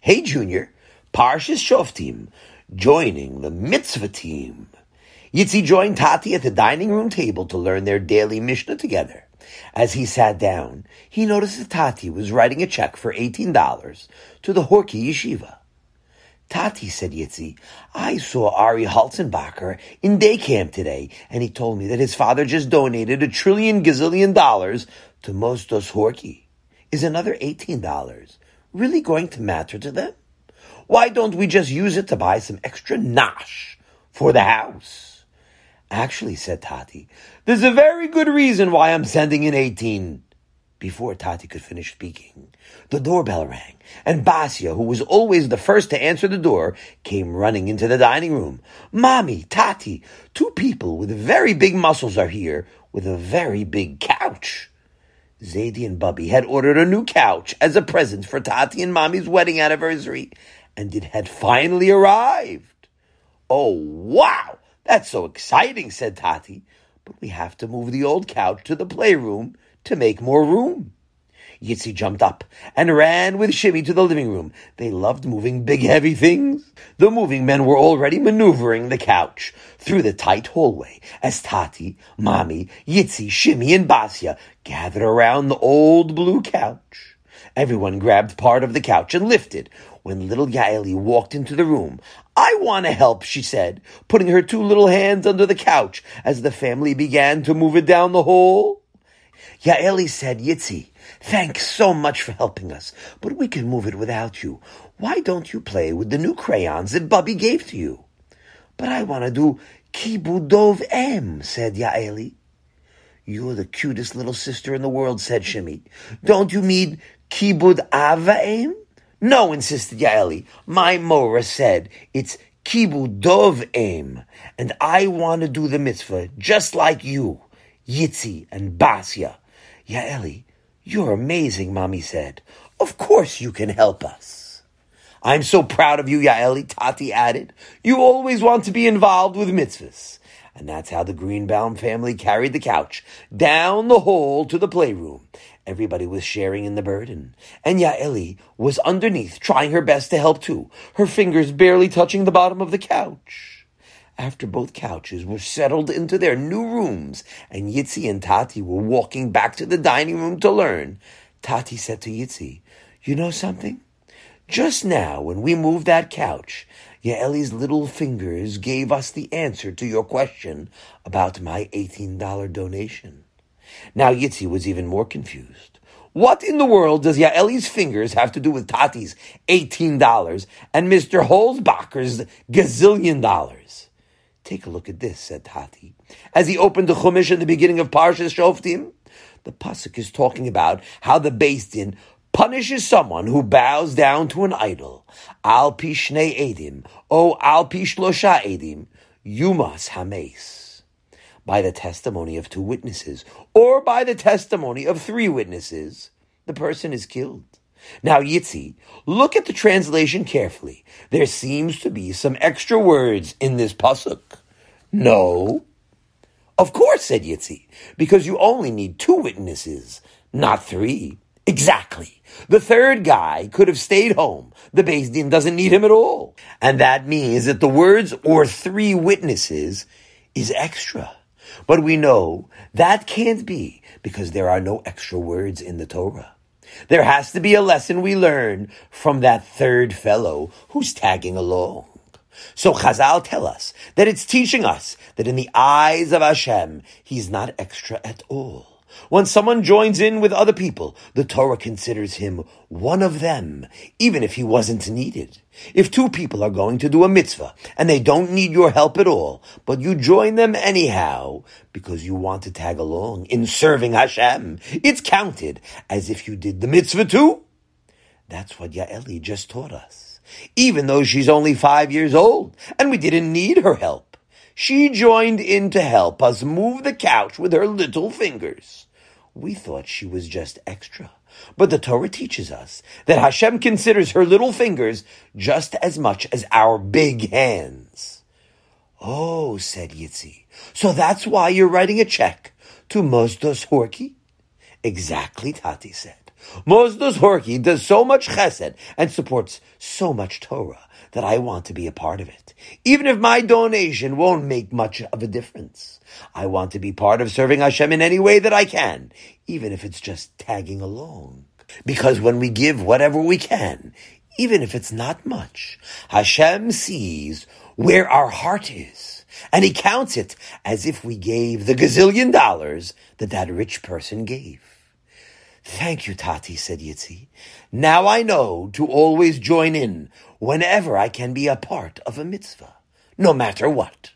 Hey, Junior, Parshas Shoftim, joining the mitzvah team. Yitzi joined Tati at the dining room table to learn their daily Mishnah together. As he sat down, he noticed that Tati was writing a check for $18 to the Horky Yeshiva. Tati, said Yitzi, I saw Ari Halzenbacher in day camp today, and he told me that his father just donated a trillion gazillion dollars to Mosdos Horky. Is another $18 really going to matter to them? Why don't we just use it to buy some extra nash for the house? Actually, said Tati, there's a very good reason why I'm sending in 18. Before Tati could finish speaking, the doorbell rang, and Basia, who was always the first to answer the door, came running into the dining room. Mommy, Tati, two people with very big muscles are here with a very big couch. Zadie and Bubby had ordered a new couch as a present for Tati and Mommy's wedding anniversary, and it had finally arrived. Oh, wow! That's so exciting, said Tati. But we have to move the old couch to the playroom to make more room. Yitzi jumped up and ran with Shimmy to the living room. They loved moving big, heavy things. The moving men were already maneuvering the couch through the tight hallway as Tati, Mommy, Yitzi, Shimmy, and Basia gathered around the old blue couch. Everyone grabbed part of the couch and lifted. When little Yaeli walked into the room, I want to help, she said, putting her two little hands under the couch as the family began to move it down the hall. Yaeli said, Yitzi, thanks so much for helping us, but we can move it without you. Why don't you play with the new crayons that Bubby gave to you? But I want to do Kibudov M, said Yaeli. You're the cutest little sister in the world, said Shimmy. Don't you mean Kibud Avaim? No, insisted Yaeli. My Mora said it's Kibudov Aim, and I want to do the mitzvah just like you, Yitzi and Basia. Yaeli, you're amazing, Mommy said. Of course you can help us. I'm so proud of you, Yaeli, Tati added. You always want to be involved with mitzvahs. And that's how the Greenbaum family carried the couch down the hall to the playroom. Everybody was sharing in the burden. And Yaeli was underneath, trying her best to help too, her fingers barely touching the bottom of the couch. After both couches were settled into their new rooms and Yitzi and Tati were walking back to the dining room to learn, Tati said to Yitzi, You know something? Just now, when we moved that couch, Yaeli's little fingers gave us the answer to your question about my $18 donation. Now Yitzi was even more confused. What in the world does Yaeli's fingers have to do with Tati's $18 and Mr. Holzbacher's gazillion dollars? Take a look at this, said Tati. As he opened the Chumash in the beginning of Parshas Shoftim, the Pasuk is talking about how the Beis Din punishes someone who bows down to an idol. Al pishnei edim, o al pishlosha edim, yumas hames. By the testimony of two witnesses, or by the testimony of three witnesses, the person is killed. Now, Yitzi, look at the translation carefully. There seems to be some extra words in this pasuk. No. Of course, said Yitzi, because you only need two witnesses, not three. Exactly. The third guy could have stayed home. The Beis Din doesn't need him at all. And that means that the words or three witnesses is extra. But we know that can't be because there are no extra words in the Torah. There has to be a lesson we learn from that third fellow who's tagging along. So Chazal tell us that it's teaching us that in the eyes of Hashem, he's not extra at all. When someone joins in with other people, the Torah considers him one of them, even if he wasn't needed. If two people are going to do a mitzvah and they don't need your help at all, but you join them anyhow because you want to tag along in serving Hashem, it's counted as if you did the mitzvah too. That's what Yaeli just taught us. Even though she's only five years old and we didn't need her help, she joined in to help us move the couch with her little fingers. We thought she was just extra. But the Torah teaches us that Hashem considers her little fingers just as much as our big hands. Oh, said Yitzi, so that's why you're writing a check to Mosdos Horky? Exactly, Tati said. Mosdos Horky does so much chesed and supports so much Torah that I want to be a part of it. Even if my donation won't make much of a difference. I want to be part of serving Hashem in any way that I can, even if it's just tagging along. Because when we give whatever we can, even if it's not much, Hashem sees where our heart is, and He counts it as if we gave the gazillion dollars that that rich person gave. Thank you, Tati, said Yitzi. Now I know to always join in whenever I can be a part of a mitzvah, no matter what.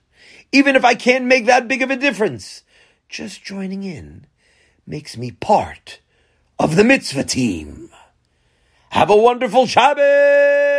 Even if I can't make that big of a difference, just joining in makes me part of the mitzvah team. Have a wonderful Shabbos!